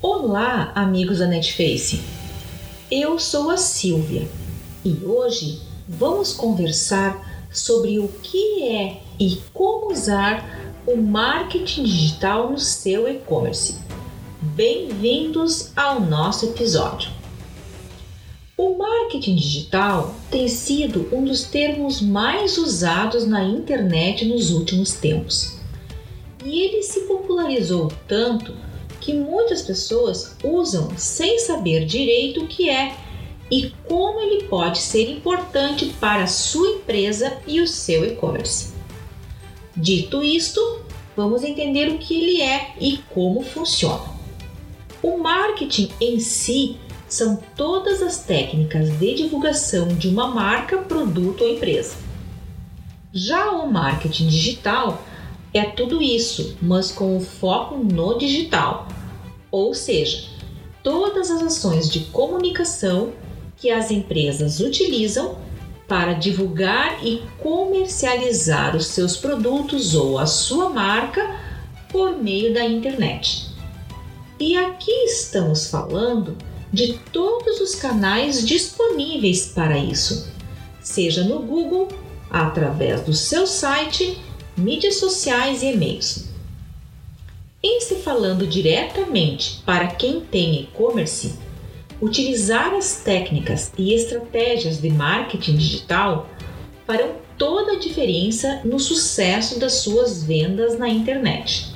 Olá, amigos da Netface. Eu sou a Silvia e hoje vamos conversar sobre o que é e como usar o marketing digital no seu e-commerce. Bem-vindos ao nosso episódio. O marketing digital tem sido um dos termos mais usados na internet nos últimos tempos. E ele se popularizou tanto que muitas pessoas usam sem saber direito o que é e como ele pode ser importante para a sua empresa e o seu e-commerce. Dito isto, vamos entender o que ele é e como funciona. O marketing em si são todas as técnicas de divulgação de uma marca, produto ou empresa. Já o marketing digital é tudo isso, mas com o foco no digital, ou seja, todas as ações de comunicação que as empresas utilizam para divulgar e comercializar os seus produtos ou a sua marca por meio da internet. E aqui estamos falando de todos os canais disponíveis para isso, seja no Google, através do seu site, mídias sociais e e-mails. Em se falando diretamente para quem tem e-commerce, utilizar as técnicas e estratégias de marketing digital farão toda a diferença no sucesso das suas vendas na internet.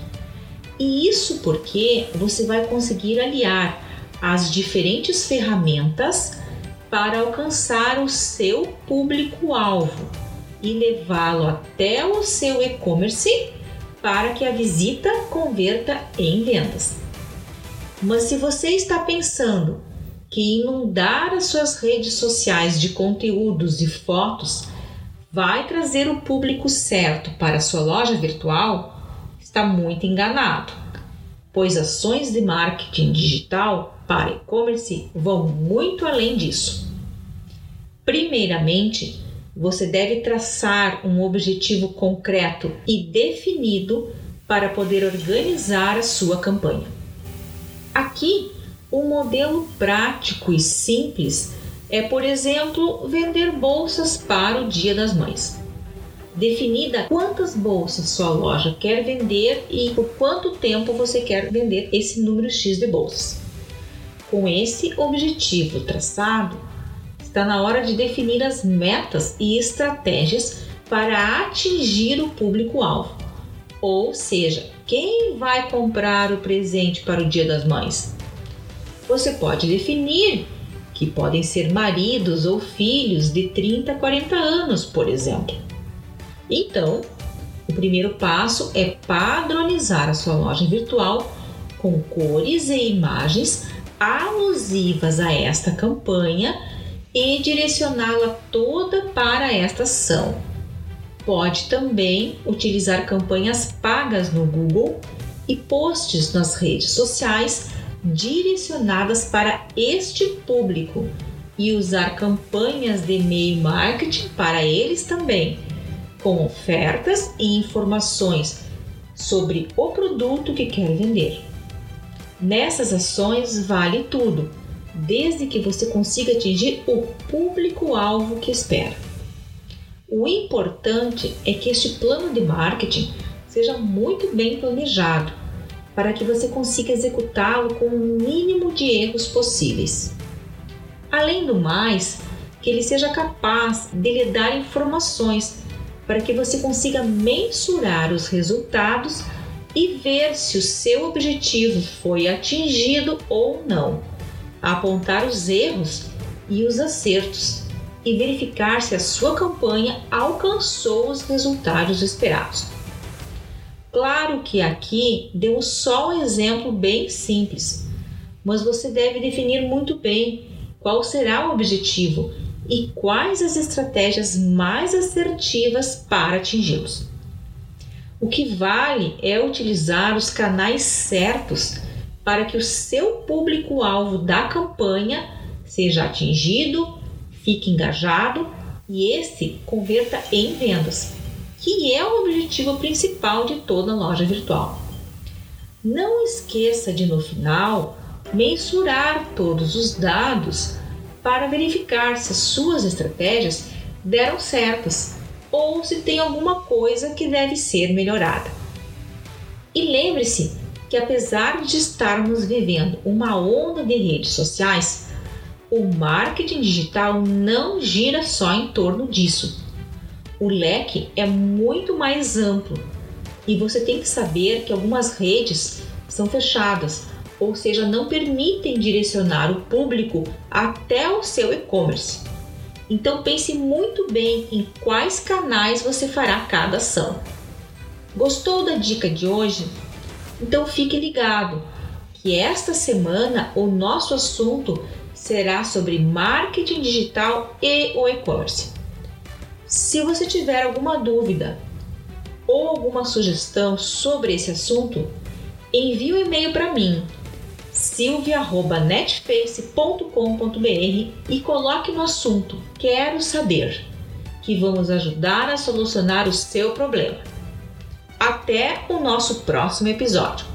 E isso porque você vai conseguir aliar as diferentes ferramentas para alcançar o seu público-alvo e levá-lo até o seu e-commerce para que a visita converta em vendas. Mas se você está pensando que inundar as suas redes sociais de conteúdos e fotos vai trazer o público certo para sua loja virtual, está muito enganado, pois ações de marketing digital para e-commerce vão muito além disso. Primeiramente, você deve traçar um objetivo concreto e definido para poder organizar a sua campanha. Aqui, um modelo prático e simples é, por exemplo, vender bolsas para o Dia das Mães. Definida quantas bolsas sua loja quer vender e por quanto tempo você quer vender esse número X de bolsas. Com esse objetivo traçado, está na hora de definir as metas e estratégias para atingir o público-alvo. Ou seja, quem vai comprar o presente para o Dia das Mães? Você pode definir que podem ser maridos ou filhos de 30 a 40 anos, por exemplo. Então, o primeiro passo é padronizar a sua loja virtual com cores e imagens alusivas a esta campanha e direcioná-la toda para esta ação. Pode também utilizar campanhas pagas no Google e posts nas redes sociais direcionadas para este público e usar campanhas de e-mail marketing para eles também, com ofertas e informações sobre o produto que quer vender. Nessas ações vale tudo desde que você consiga atingir o público-alvo que espera. O importante é que este plano de marketing seja muito bem planejado para que você consiga executá-lo com o mínimo de erros possíveis. Além do mais, que ele seja capaz de lhe dar informações para que você consiga mensurar os resultados e ver se o seu objetivo foi atingido ou não apontar os erros e os acertos e verificar se a sua campanha alcançou os resultados esperados. Claro que aqui deu só um exemplo bem simples, mas você deve definir muito bem qual será o objetivo e quais as estratégias mais assertivas para atingi-los. O que vale é utilizar os canais certos para que o seu público-alvo da campanha seja atingido, fique engajado e esse converta em vendas, que é o objetivo principal de toda loja virtual. Não esqueça de no final mensurar todos os dados para verificar se as suas estratégias deram certas ou se tem alguma coisa que deve ser melhorada. E lembre-se que, apesar de estarmos vivendo uma onda de redes sociais, o marketing digital não gira só em torno disso. O leque é muito mais amplo e você tem que saber que algumas redes são fechadas, ou seja, não permitem direcionar o público até o seu e-commerce. Então pense muito bem em quais canais você fará cada ação. Gostou da dica de hoje? Então fique ligado que esta semana o nosso assunto será sobre marketing digital e o e-commerce. Se você tiver alguma dúvida ou alguma sugestão sobre esse assunto, envie um e-mail para mim silvia.netface.com.br e coloque no assunto Quero saber, que vamos ajudar a solucionar o seu problema. Até o nosso próximo episódio.